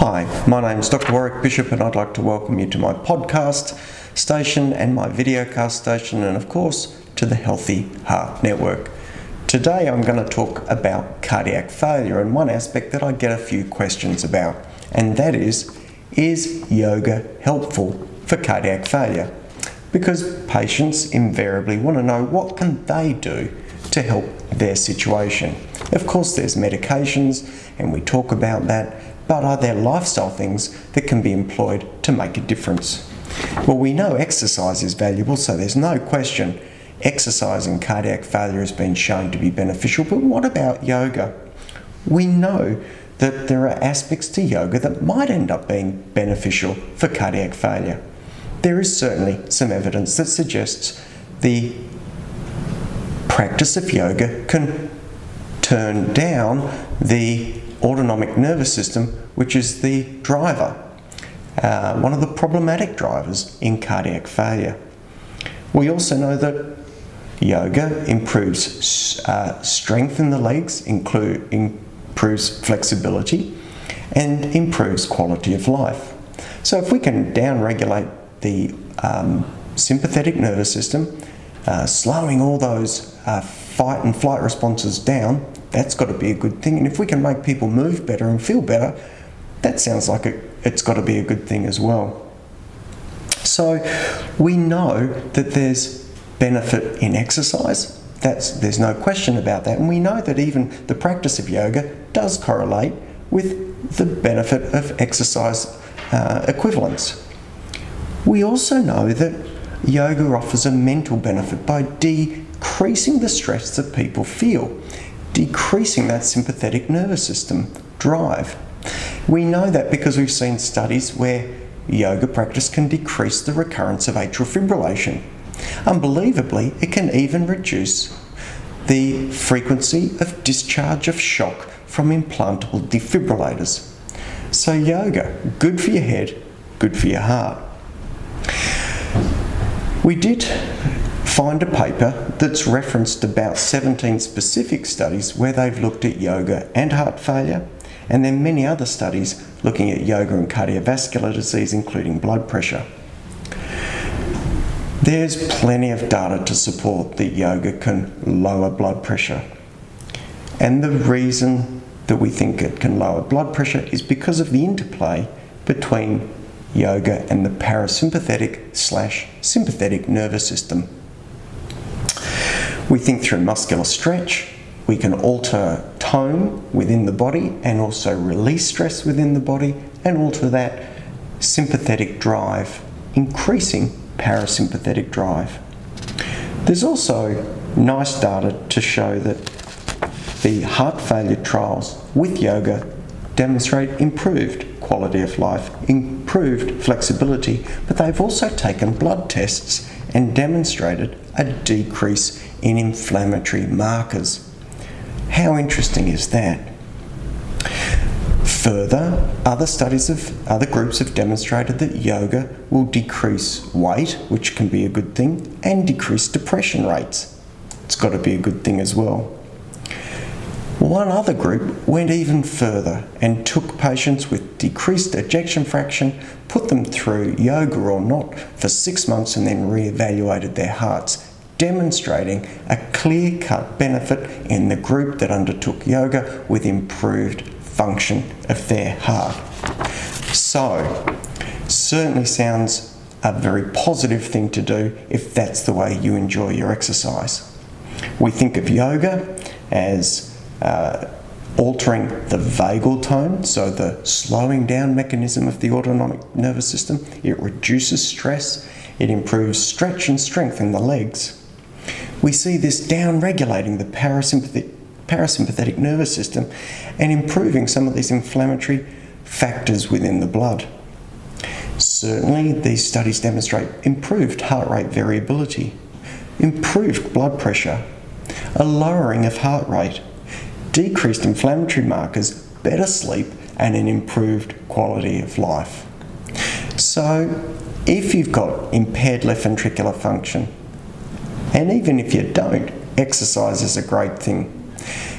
Hi, my name is Dr. Warwick Bishop, and I'd like to welcome you to my podcast station and my videocast station, and of course to the Healthy Heart Network. Today I'm going to talk about cardiac failure and one aspect that I get a few questions about, and that is is yoga helpful for cardiac failure? Because patients invariably want to know what can they do to help their situation. Of course there's medications and we talk about that, but are there lifestyle things that can be employed to make a difference? Well, we know exercise is valuable, so there's no question exercise in cardiac failure has been shown to be beneficial, but what about yoga? We know that there are aspects to yoga that might end up being beneficial for cardiac failure. There is certainly some evidence that suggests the practice of yoga can turn down the autonomic nervous system, which is the driver, uh, one of the problematic drivers in cardiac failure. We also know that yoga improves uh, strength in the legs, include, improves flexibility, and improves quality of life. So, if we can downregulate the um, sympathetic nervous system, uh, slowing all those uh, fight and flight responses down, that's got to be a good thing. And if we can make people move better and feel better, that sounds like it, it's got to be a good thing as well. So we know that there's benefit in exercise. That's, there's no question about that. And we know that even the practice of yoga does correlate with the benefit of exercise uh, equivalence. We also know that yoga offers a mental benefit by decreasing the stress that people feel decreasing that sympathetic nervous system drive. We know that because we've seen studies where yoga practice can decrease the recurrence of atrial fibrillation. Unbelievably, it can even reduce the frequency of discharge of shock from implantable defibrillators. So, yoga, good for your head, good for your heart. We did find a paper that's referenced about 17 specific studies where they've looked at yoga and heart failure, and then many other studies looking at yoga and cardiovascular disease, including blood pressure. There's plenty of data to support that yoga can lower blood pressure. And the reason that we think it can lower blood pressure is because of the interplay between yoga and the parasympathetic slash sympathetic nervous system. We think through muscular stretch, we can alter tone within the body and also release stress within the body and alter that sympathetic drive, increasing parasympathetic drive. There's also nice data to show that the heart failure trials with yoga demonstrate improved quality of life, improved flexibility, but they've also taken blood tests and demonstrated a decrease in inflammatory markers. How interesting is that? Further, other studies of other groups have demonstrated that yoga will decrease weight, which can be a good thing, and decrease depression rates. It's got to be a good thing as well. One other group went even further and took patients with decreased ejection fraction, put them through yoga or not for six months, and then re evaluated their hearts demonstrating a clear cut benefit in the group that undertook yoga with improved function of their heart. So, certainly sounds a very positive thing to do if that's the way you enjoy your exercise. We think of yoga as uh, altering the vagal tone, so the slowing down mechanism of the autonomic nervous system. It reduces stress, it improves stretch and strength in the legs we see this down regulating the parasympathetic, parasympathetic nervous system and improving some of these inflammatory factors within the blood. Certainly, these studies demonstrate improved heart rate variability, improved blood pressure, a lowering of heart rate, decreased inflammatory markers, better sleep, and an improved quality of life. So, if you've got impaired left ventricular function, and even if you don't, exercise is a great thing.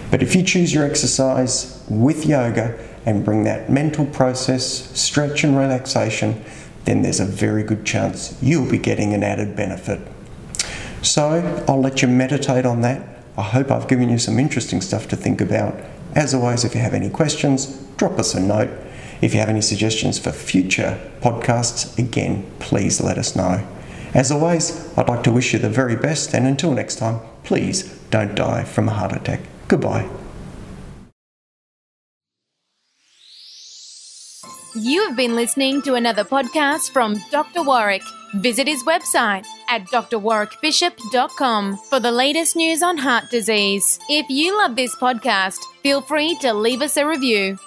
But if you choose your exercise with yoga and bring that mental process, stretch and relaxation, then there's a very good chance you'll be getting an added benefit. So I'll let you meditate on that. I hope I've given you some interesting stuff to think about. As always, if you have any questions, drop us a note. If you have any suggestions for future podcasts, again, please let us know. As always, I'd like to wish you the very best, and until next time, please don't die from a heart attack. Goodbye. You have been listening to another podcast from Dr. Warwick. Visit his website at drwarwickbishop.com for the latest news on heart disease. If you love this podcast, feel free to leave us a review.